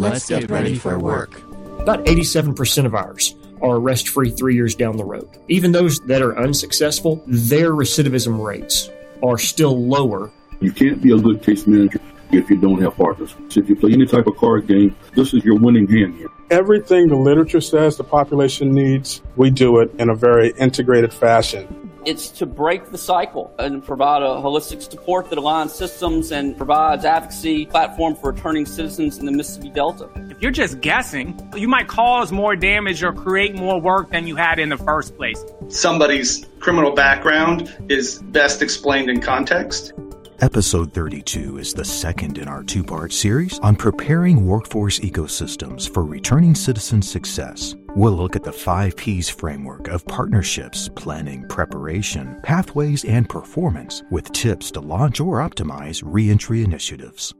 Let's get ready for work. About 87% of ours are arrest free three years down the road. Even those that are unsuccessful, their recidivism rates are still lower. You can't be a good case manager if you don't have partners. If you play any type of card game, this is your winning hand here. Everything the literature says the population needs, we do it in a very integrated fashion. It's to break the cycle and provide a holistic support that aligns systems and provides advocacy platform for returning citizens in the Mississippi Delta. If you're just guessing, you might cause more damage or create more work than you had in the first place. Somebody's criminal background is best explained in context. Episode 32 is the second in our two part series on preparing workforce ecosystems for returning citizen success. We'll look at the five P's framework of partnerships, planning, preparation, pathways, and performance with tips to launch or optimize reentry initiatives.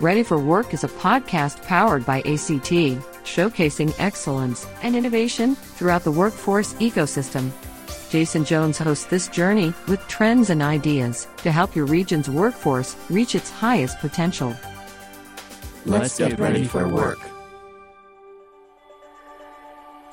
Ready for Work is a podcast powered by ACT, showcasing excellence and innovation throughout the workforce ecosystem. Jason Jones hosts this journey with trends and ideas to help your region's workforce reach its highest potential. Let's get ready for work.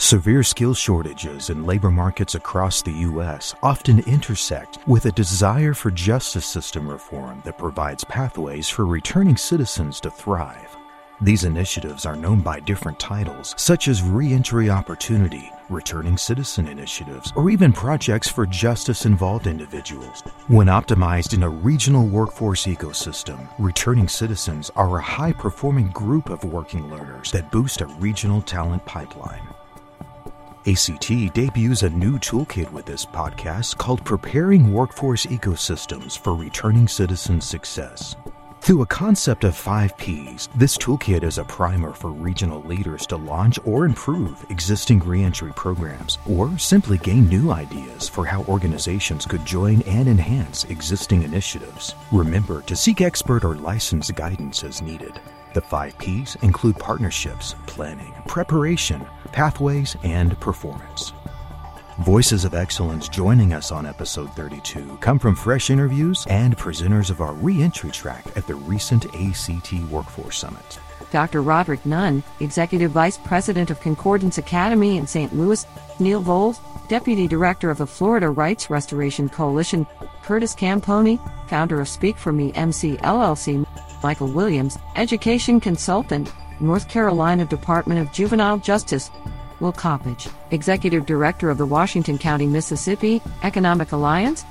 Severe skill shortages in labor markets across the U.S. often intersect with a desire for justice system reform that provides pathways for returning citizens to thrive. These initiatives are known by different titles, such as Reentry Opportunity, Returning Citizen Initiatives, or even projects for justice involved individuals. When optimized in a regional workforce ecosystem, returning citizens are a high performing group of working learners that boost a regional talent pipeline. ACT debuts a new toolkit with this podcast called Preparing Workforce Ecosystems for Returning Citizen Success. Through a concept of five P's, this toolkit is a primer for regional leaders to launch or improve existing reentry programs, or simply gain new ideas for how organizations could join and enhance existing initiatives. Remember to seek expert or licensed guidance as needed. The five P's include partnerships, planning, preparation, pathways, and performance. Voices of Excellence joining us on episode 32 come from fresh interviews and presenters of our reentry track at the recent ACT Workforce Summit. Dr. Roderick Nunn, Executive Vice President of Concordance Academy in St. Louis, Neil Volz, Deputy Director of the Florida Rights Restoration Coalition, Curtis Campogni, founder of Speak for Me MC LLC, Michael Williams, Education Consultant, North Carolina Department of Juvenile Justice, Will Coppage, Executive Director of the Washington County, Mississippi Economic Alliance,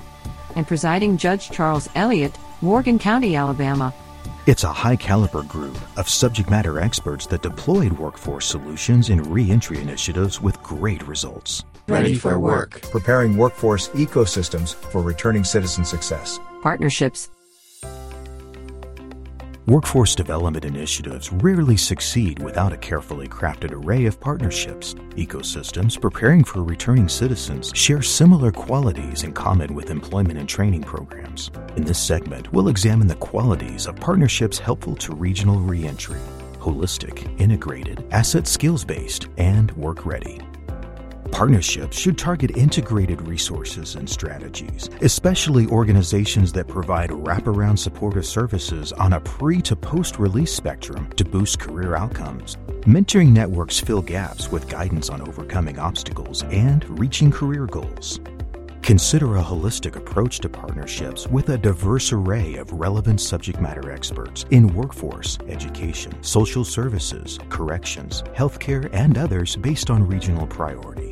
and Presiding Judge Charles Elliott, Morgan County, Alabama. It's a high caliber group of subject matter experts that deployed workforce solutions in reentry initiatives with great results. Ready for work. Preparing workforce ecosystems for returning citizen success. Partnerships. Workforce development initiatives rarely succeed without a carefully crafted array of partnerships. Ecosystems preparing for returning citizens share similar qualities in common with employment and training programs. In this segment, we'll examine the qualities of partnerships helpful to regional reentry holistic, integrated, asset skills based, and work ready. Partnerships should target integrated resources and strategies, especially organizations that provide wraparound supportive services on a pre to post release spectrum to boost career outcomes. Mentoring networks fill gaps with guidance on overcoming obstacles and reaching career goals. Consider a holistic approach to partnerships with a diverse array of relevant subject matter experts in workforce, education, social services, corrections, healthcare, and others based on regional priority.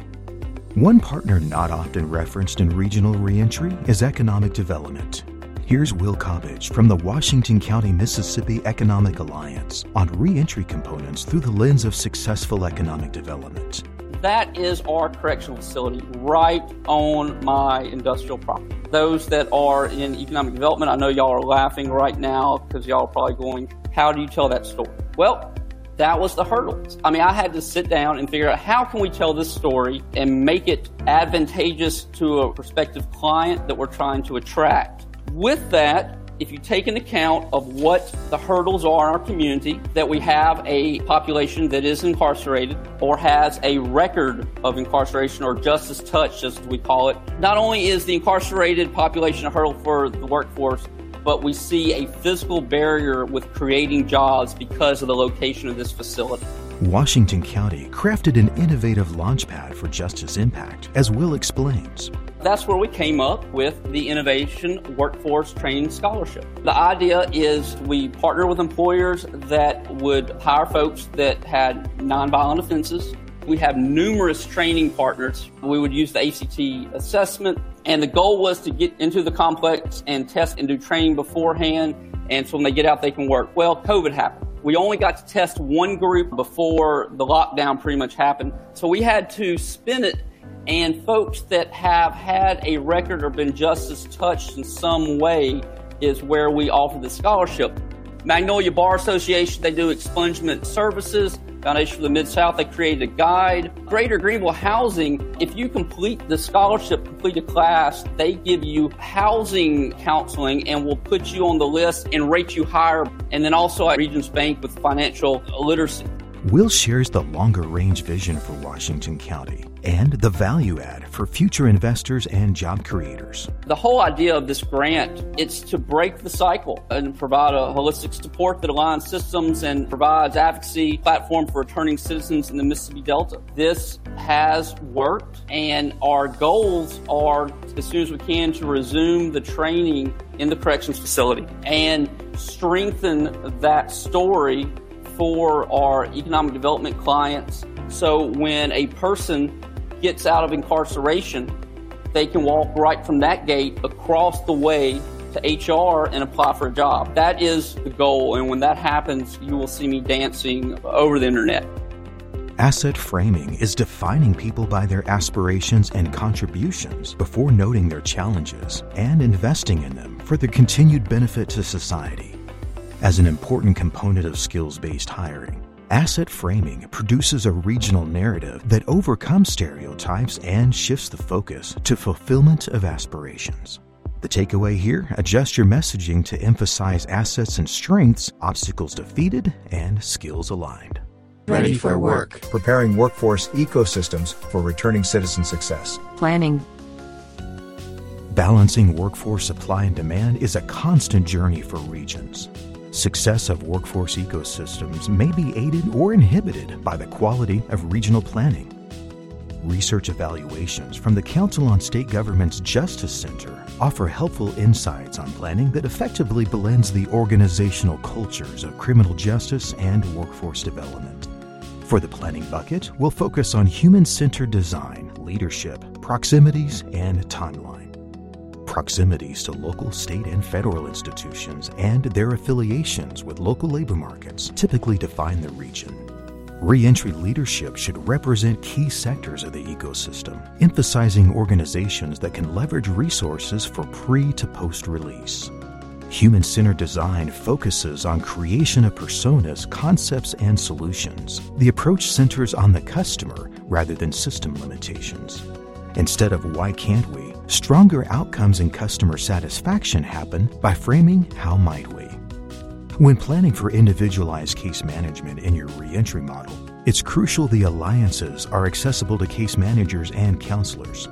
One partner not often referenced in regional reentry is economic development. Here's Will Coppage from the Washington County, Mississippi Economic Alliance on reentry components through the lens of successful economic development. That is our correctional facility right on my industrial property. Those that are in economic development, I know y'all are laughing right now because y'all are probably going, How do you tell that story? Well, that was the hurdles. I mean, I had to sit down and figure out how can we tell this story and make it advantageous to a prospective client that we're trying to attract. With that, if you take into account of what the hurdles are in our community, that we have a population that is incarcerated or has a record of incarceration or justice touch, as we call it, not only is the incarcerated population a hurdle for the workforce, but we see a physical barrier with creating jobs because of the location of this facility. Washington County crafted an innovative launchpad for justice impact, as Will explains. That's where we came up with the Innovation Workforce Training Scholarship. The idea is we partner with employers that would hire folks that had nonviolent offenses. We have numerous training partners. We would use the ACT assessment, and the goal was to get into the complex and test and do training beforehand. And so when they get out, they can work. Well, COVID happened. We only got to test one group before the lockdown pretty much happened. So we had to spin it and folks that have had a record or been justice touched in some way is where we offer the scholarship. Magnolia Bar Association, they do expungement services. Foundation for the Mid South, they created a guide. Greater Greenville Housing, if you complete the scholarship, complete a class, they give you housing counseling and will put you on the list and rate you higher. And then also at Regions Bank with financial literacy. Will shares the longer range vision for Washington County and the value add for future investors and job creators. The whole idea of this grant, it's to break the cycle and provide a holistic support that aligns systems and provides advocacy platform for returning citizens in the Mississippi Delta. This has worked and our goals are as soon as we can to resume the training in the corrections facility and strengthen that story for our economic development clients. So when a person gets out of incarceration, they can walk right from that gate across the way to HR and apply for a job. That is the goal. And when that happens, you will see me dancing over the internet. Asset framing is defining people by their aspirations and contributions before noting their challenges and investing in them for the continued benefit to society. As an important component of skills based hiring, asset framing produces a regional narrative that overcomes stereotypes and shifts the focus to fulfillment of aspirations. The takeaway here adjust your messaging to emphasize assets and strengths, obstacles defeated, and skills aligned. Ready for work. Preparing workforce ecosystems for returning citizen success. Planning. Balancing workforce supply and demand is a constant journey for regions. Success of workforce ecosystems may be aided or inhibited by the quality of regional planning. Research evaluations from the Council on State Government's Justice Center offer helpful insights on planning that effectively blends the organizational cultures of criminal justice and workforce development. For the planning bucket, we'll focus on human centered design, leadership, proximities, and timeline proximities to local, state, and federal institutions, and their affiliations with local labor markets typically define the region. Reentry leadership should represent key sectors of the ecosystem, emphasizing organizations that can leverage resources for pre to post release. Human centered design focuses on creation of personas, concepts, and solutions. The approach centers on the customer rather than system limitations. Instead of why can't we, Stronger outcomes and customer satisfaction happen by framing how might we. When planning for individualized case management in your reentry model, it's crucial the alliances are accessible to case managers and counselors.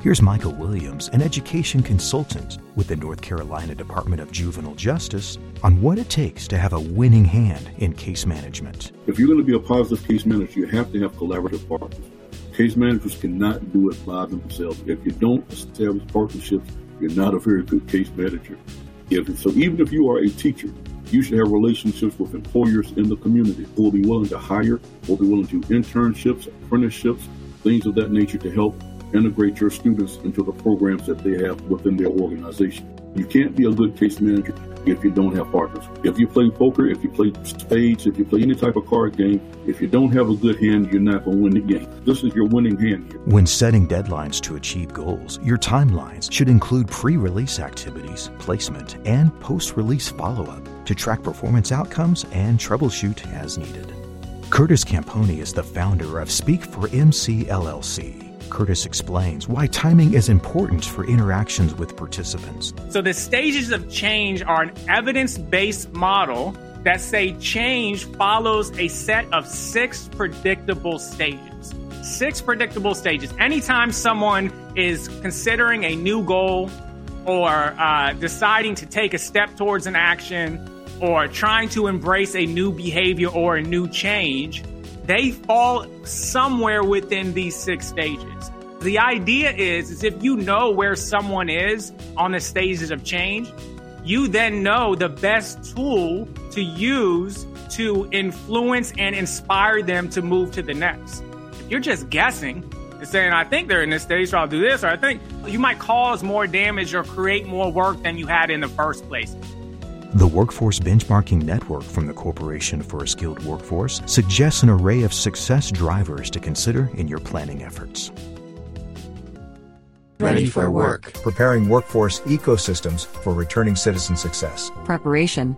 Here's Michael Williams, an education consultant with the North Carolina Department of Juvenile Justice, on what it takes to have a winning hand in case management. If you're going to be a positive case manager, you have to have collaborative partners. Case managers cannot do it by themselves. If you don't establish partnerships, you're not a very good case manager. If, so even if you are a teacher, you should have relationships with employers in the community who will be willing to hire, will be willing to do internships, apprenticeships, things of that nature to help integrate your students into the programs that they have within their organization. You can't be a good case manager if you don't have partners. If you play poker, if you play spades, if you play any type of card game, if you don't have a good hand, you're not going to win the game. This is your winning hand here. When setting deadlines to achieve goals, your timelines should include pre release activities, placement, and post release follow up to track performance outcomes and troubleshoot as needed. Curtis Campogni is the founder of Speak for MC LLC Curtis explains why timing is important for interactions with participants. So, the stages of change are an evidence based model that say change follows a set of six predictable stages. Six predictable stages. Anytime someone is considering a new goal, or uh, deciding to take a step towards an action or trying to embrace a new behavior or a new change, they fall somewhere within these six stages. The idea is, is if you know where someone is on the stages of change, you then know the best tool to use to influence and inspire them to move to the next. If you're just guessing and saying, I think they're in this stage, so I'll do this, or I think you might cause more damage or create more work than you had in the first place. The Workforce Benchmarking Network from the Corporation for a Skilled Workforce suggests an array of success drivers to consider in your planning efforts. Ready for work. Preparing workforce ecosystems for returning citizen success. Preparation.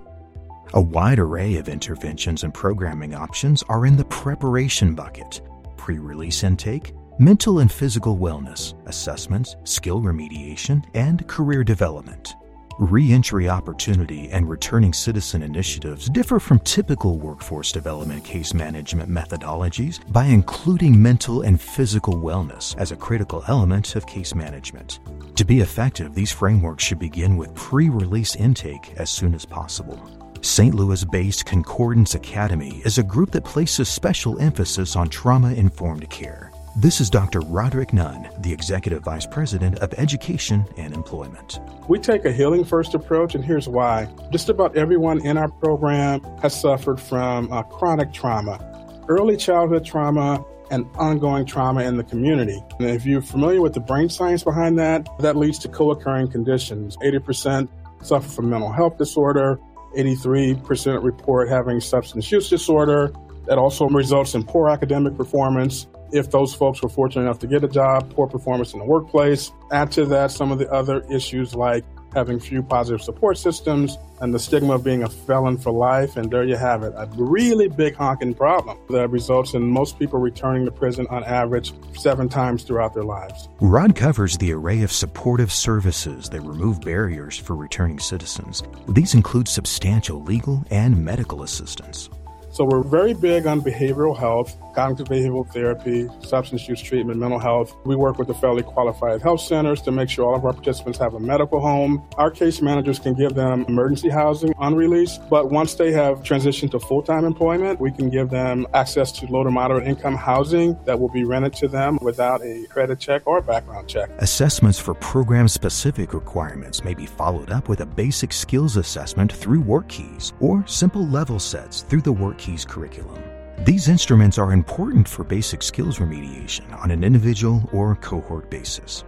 A wide array of interventions and programming options are in the preparation bucket pre release intake, mental and physical wellness, assessments, skill remediation, and career development. Reentry opportunity and returning citizen initiatives differ from typical workforce development case management methodologies by including mental and physical wellness as a critical element of case management. To be effective, these frameworks should begin with pre release intake as soon as possible. St. Louis based Concordance Academy is a group that places special emphasis on trauma informed care. This is Dr. Roderick Nunn, the Executive Vice President of Education and Employment. We take a healing first approach, and here's why. Just about everyone in our program has suffered from uh, chronic trauma, early childhood trauma, and ongoing trauma in the community. And if you're familiar with the brain science behind that, that leads to co occurring conditions. 80% suffer from mental health disorder, 83% report having substance use disorder. That also results in poor academic performance, if those folks were fortunate enough to get a job, poor performance in the workplace. Add to that some of the other issues like having few positive support systems and the stigma of being a felon for life. And there you have it. A really big honking problem that results in most people returning to prison on average seven times throughout their lives. Rod covers the array of supportive services that remove barriers for returning citizens. These include substantial legal and medical assistance. So we're very big on behavioral health, cognitive behavioral therapy, substance use treatment, mental health. We work with the federally qualified health centers to make sure all of our participants have a medical home. Our case managers can give them emergency housing on release, but once they have transitioned to full-time employment, we can give them access to low to moderate income housing that will be rented to them without a credit check or background check. Assessments for program specific requirements may be followed up with a basic skills assessment through WorkKeys or simple level sets through the WorkKeys curriculum. These instruments are important for basic skills remediation on an individual or cohort basis.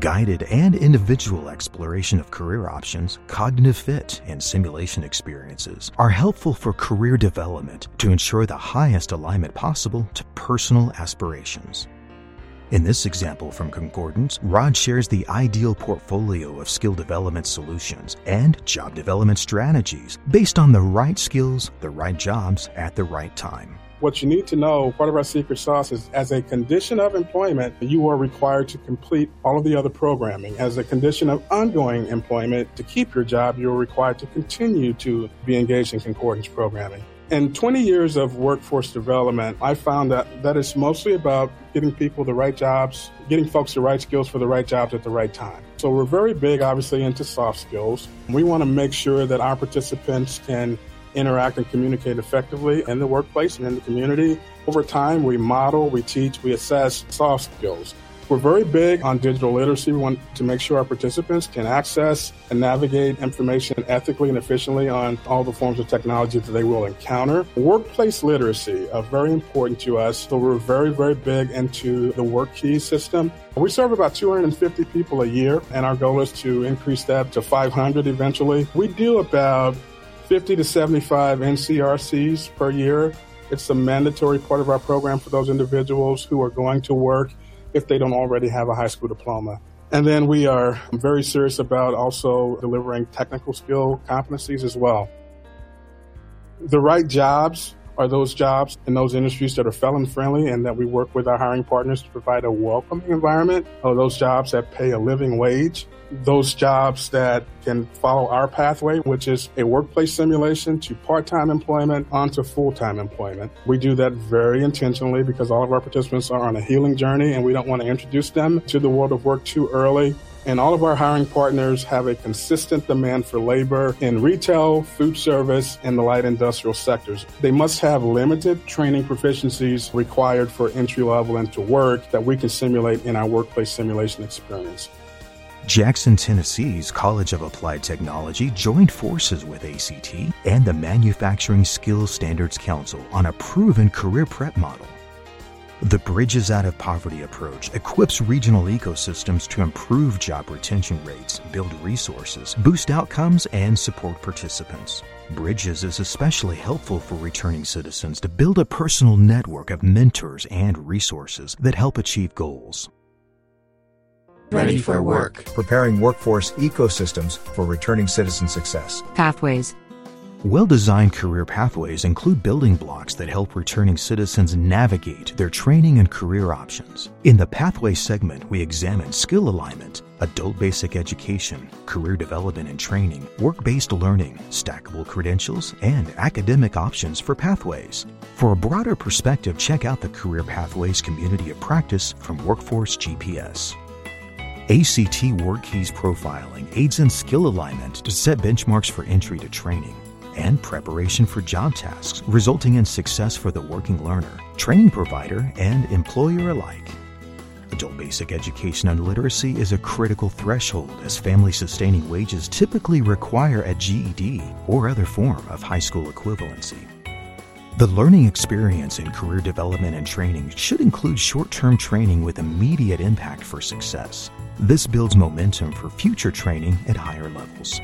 Guided and individual exploration of career options, cognitive fit, and simulation experiences are helpful for career development to ensure the highest alignment possible to personal aspirations. In this example from Concordance, Rod shares the ideal portfolio of skill development solutions and job development strategies based on the right skills, the right jobs at the right time. What you need to know, part of our secret sauce is as a condition of employment, you are required to complete all of the other programming. As a condition of ongoing employment, to keep your job, you're required to continue to be engaged in concordance programming. In 20 years of workforce development, I found that that is mostly about getting people the right jobs, getting folks the right skills for the right jobs at the right time. So we're very big, obviously, into soft skills. We want to make sure that our participants can interact and communicate effectively in the workplace and in the community. Over time, we model, we teach, we assess soft skills. We're very big on digital literacy. We want to make sure our participants can access and navigate information ethically and efficiently on all the forms of technology that they will encounter. Workplace literacy are very important to us. So we're very, very big into the work key system. We serve about 250 people a year, and our goal is to increase that to 500 eventually. We do about 50 to 75 NCRCs per year. It's a mandatory part of our program for those individuals who are going to work if they don't already have a high school diploma. And then we are very serious about also delivering technical skill competencies as well. The right jobs are those jobs in those industries that are felon friendly and that we work with our hiring partners to provide a welcoming environment, or those jobs that pay a living wage, those jobs that can follow our pathway, which is a workplace simulation to part-time employment onto full-time employment. We do that very intentionally because all of our participants are on a healing journey and we don't want to introduce them to the world of work too early. And all of our hiring partners have a consistent demand for labor in retail, food service, and the light industrial sectors. They must have limited training proficiencies required for entry level into work that we can simulate in our workplace simulation experience. Jackson, Tennessee's College of Applied Technology joined forces with ACT and the Manufacturing Skills Standards Council on a proven career prep model. The Bridges Out of Poverty approach equips regional ecosystems to improve job retention rates, build resources, boost outcomes, and support participants. Bridges is especially helpful for returning citizens to build a personal network of mentors and resources that help achieve goals. Ready for work. Preparing workforce ecosystems for returning citizen success. Pathways. Well designed career pathways include building blocks that help returning citizens navigate their training and career options. In the Pathway segment, we examine skill alignment, adult basic education, career development and training, work based learning, stackable credentials, and academic options for pathways. For a broader perspective, check out the Career Pathways Community of Practice from Workforce GPS. ACT WorkKeys profiling aids in skill alignment to set benchmarks for entry to training and preparation for job tasks, resulting in success for the working learner, training provider, and employer alike. Adult basic education and literacy is a critical threshold as family sustaining wages typically require a GED or other form of high school equivalency. The learning experience in career development and training should include short term training with immediate impact for success. This builds momentum for future training at higher levels.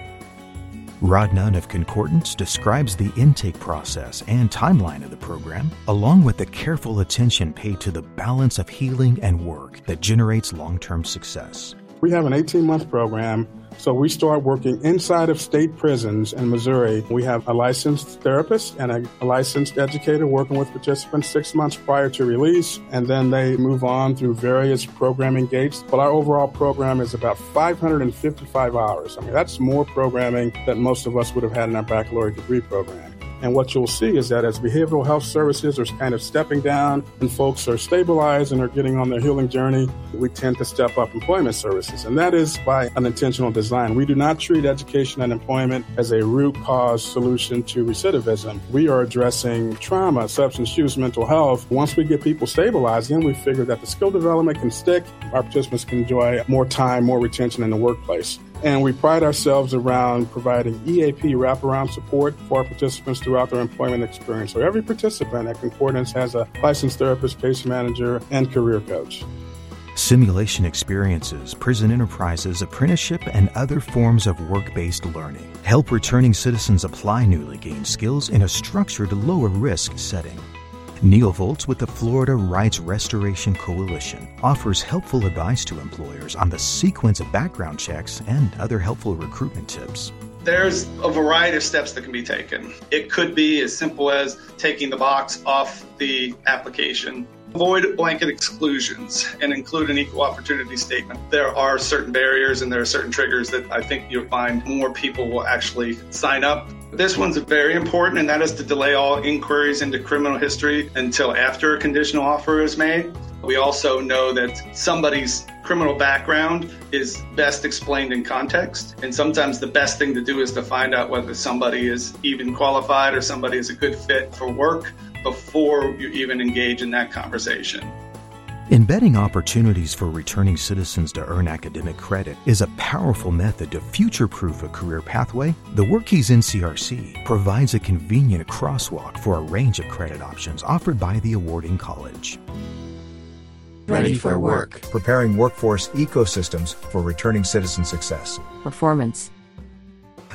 Rod Nunn of Concordance describes the intake process and timeline of the program, along with the careful attention paid to the balance of healing and work that generates long term success. We have an 18 month program so we start working inside of state prisons in Missouri. We have a licensed therapist and a, a, licensed educator working with participants six months prior to release, and then they move on through various programming gates. But our overall program is about 555 hours. I mean, that's more programming than most of us would have had in our baccalaureate degree program. And what you'll see is that as behavioral health services are kind of stepping down and folks are stabilized and are getting on their healing journey, we tend to step up employment services. And that is by an intentional design. We do not treat education and employment as a root cause solution to recidivism. We are addressing trauma, substance use, mental health. Once we get people stabilized, then we figure that the skill development can stick. Our participants can enjoy more time, more retention in the workplace. And we pride ourselves around providing EAP wraparound support for our participants throughout their employment experience. So every participant at Concordance has a licensed therapist, case manager, and career coach. Simulation experiences, prison enterprises, apprenticeship, and other forms of work based learning help returning citizens apply newly gained skills in a structured, lower risk setting. Neil Volz with the Florida Rights Restoration Coalition offers helpful advice to employers on the sequence of background checks and other helpful recruitment tips. There's a variety of steps that can be taken. It could be as simple as taking the box off the application. Avoid blanket exclusions and include an equal opportunity statement. There are certain barriers and there are certain triggers that I think you'll find more people will actually sign up. This one's very important, and that is to delay all inquiries into criminal history until after a conditional offer is made. We also know that somebody's criminal background is best explained in context. And sometimes the best thing to do is to find out whether somebody is even qualified or somebody is a good fit for work before you even engage in that conversation. Embedding opportunities for returning citizens to earn academic credit is a powerful method to future proof a career pathway. The WorkKeys NCRC provides a convenient crosswalk for a range of credit options offered by the awarding college. Ready for work. Preparing workforce ecosystems for returning citizen success. Performance.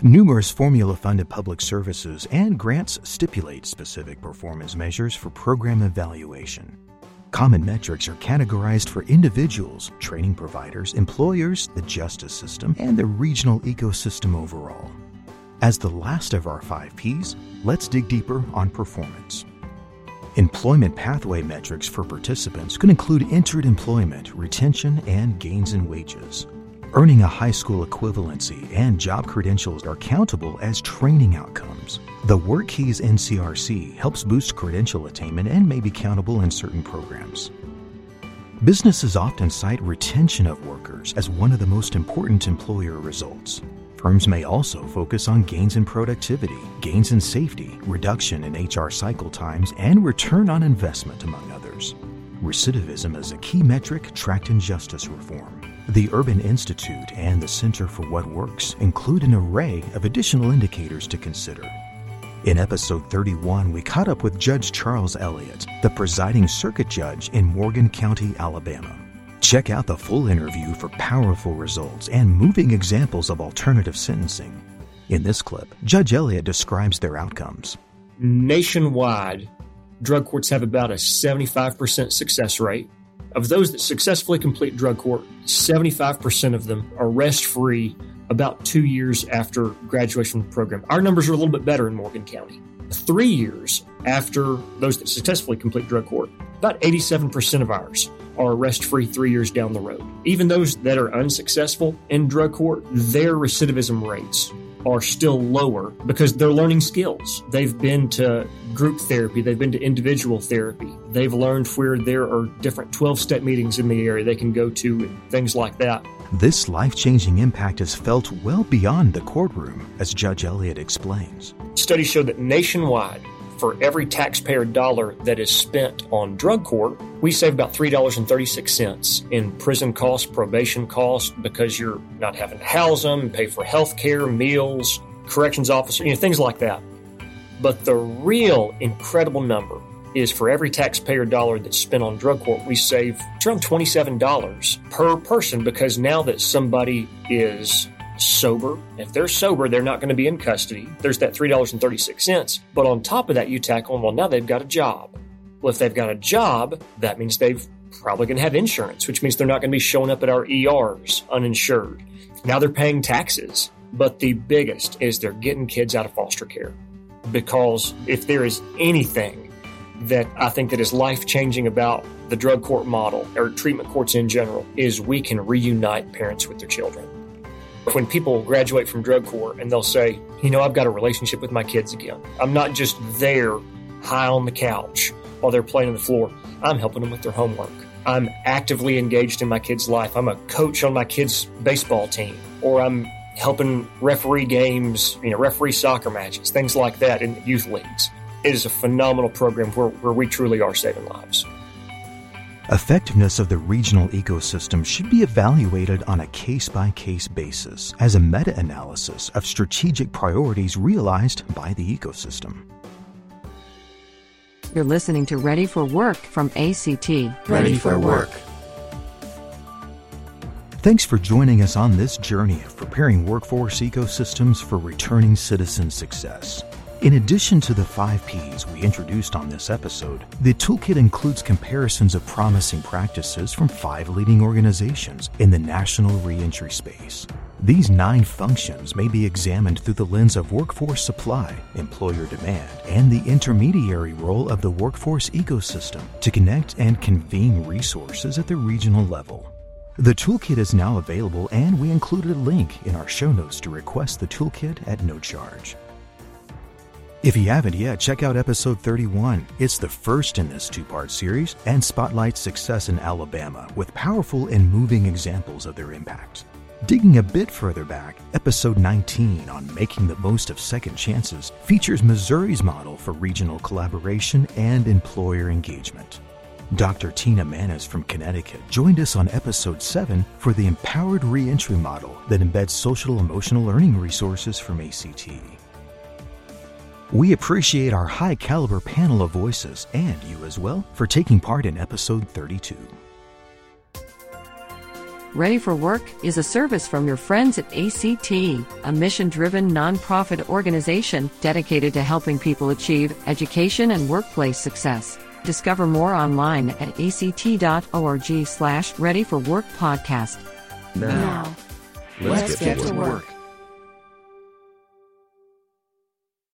Numerous formula funded public services and grants stipulate specific performance measures for program evaluation. Common metrics are categorized for individuals, training providers, employers, the justice system, and the regional ecosystem overall. As the last of our five P's, let's dig deeper on performance. Employment pathway metrics for participants could include entered employment, retention, and gains in wages. Earning a high school equivalency and job credentials are countable as training outcomes. The WorkKeys NCRC helps boost credential attainment and may be countable in certain programs. Businesses often cite retention of workers as one of the most important employer results. Firms may also focus on gains in productivity, gains in safety, reduction in HR cycle times, and return on investment, among others. Recidivism is a key metric tracked in justice reform. The Urban Institute and the Center for What Works include an array of additional indicators to consider. In episode 31, we caught up with Judge Charles Elliott, the presiding circuit judge in Morgan County, Alabama. Check out the full interview for powerful results and moving examples of alternative sentencing. In this clip, Judge Elliott describes their outcomes. Nationwide, drug courts have about a 75% success rate. Of those that successfully complete drug court, 75% of them are arrest free about two years after graduation from the program. Our numbers are a little bit better in Morgan County. Three years after those that successfully complete drug court, about 87% of ours are arrest free three years down the road. Even those that are unsuccessful in drug court, their recidivism rates are still lower because they're learning skills. They've been to group therapy, they've been to individual therapy, they've learned where there are different 12 step meetings in the area they can go to, and things like that. This life changing impact is felt well beyond the courtroom, as Judge Elliott explains. Studies show that nationwide, for every taxpayer dollar that is spent on drug court, we save about $3.36 in prison costs, probation costs, because you're not having to house them, pay for health care, meals, corrections officer, you know, things like that. But the real incredible number is for every taxpayer dollar that's spent on drug court, we save around $27 per person because now that somebody is sober. If they're sober, they're not going to be in custody. There's that $3.36. But on top of that, you tack on, well, now they've got a job. Well, if they've got a job, that means they've probably going to have insurance, which means they're not going to be showing up at our ERs uninsured. Now they're paying taxes. But the biggest is they're getting kids out of foster care. Because if there is anything that I think that is life changing about the drug court model or treatment courts in general is we can reunite parents with their children when people graduate from drug court and they'll say, you know, I've got a relationship with my kids again. I'm not just there high on the couch while they're playing on the floor. I'm helping them with their homework. I'm actively engaged in my kids' life. I'm a coach on my kids' baseball team, or I'm helping referee games, you know, referee soccer matches, things like that in youth leagues. It is a phenomenal program where, where we truly are saving lives. Effectiveness of the regional ecosystem should be evaluated on a case by case basis as a meta analysis of strategic priorities realized by the ecosystem. You're listening to Ready for Work from ACT. Ready for work. Thanks for joining us on this journey of preparing workforce ecosystems for returning citizen success. In addition to the five P's we introduced on this episode, the toolkit includes comparisons of promising practices from five leading organizations in the national reentry space. These nine functions may be examined through the lens of workforce supply, employer demand, and the intermediary role of the workforce ecosystem to connect and convene resources at the regional level. The toolkit is now available, and we included a link in our show notes to request the toolkit at no charge. If you haven't yet, check out episode 31. It's the first in this two part series and spotlights success in Alabama with powerful and moving examples of their impact. Digging a bit further back, episode 19 on making the most of second chances features Missouri's model for regional collaboration and employer engagement. Dr. Tina Manis from Connecticut joined us on episode 7 for the empowered reentry model that embeds social emotional learning resources from ACT. We appreciate our high caliber panel of voices and you as well for taking part in episode 32. Ready for Work is a service from your friends at ACT, a mission driven nonprofit organization dedicated to helping people achieve education and workplace success. Discover more online at act.org slash ready for work podcast. Now, let's, get, to work.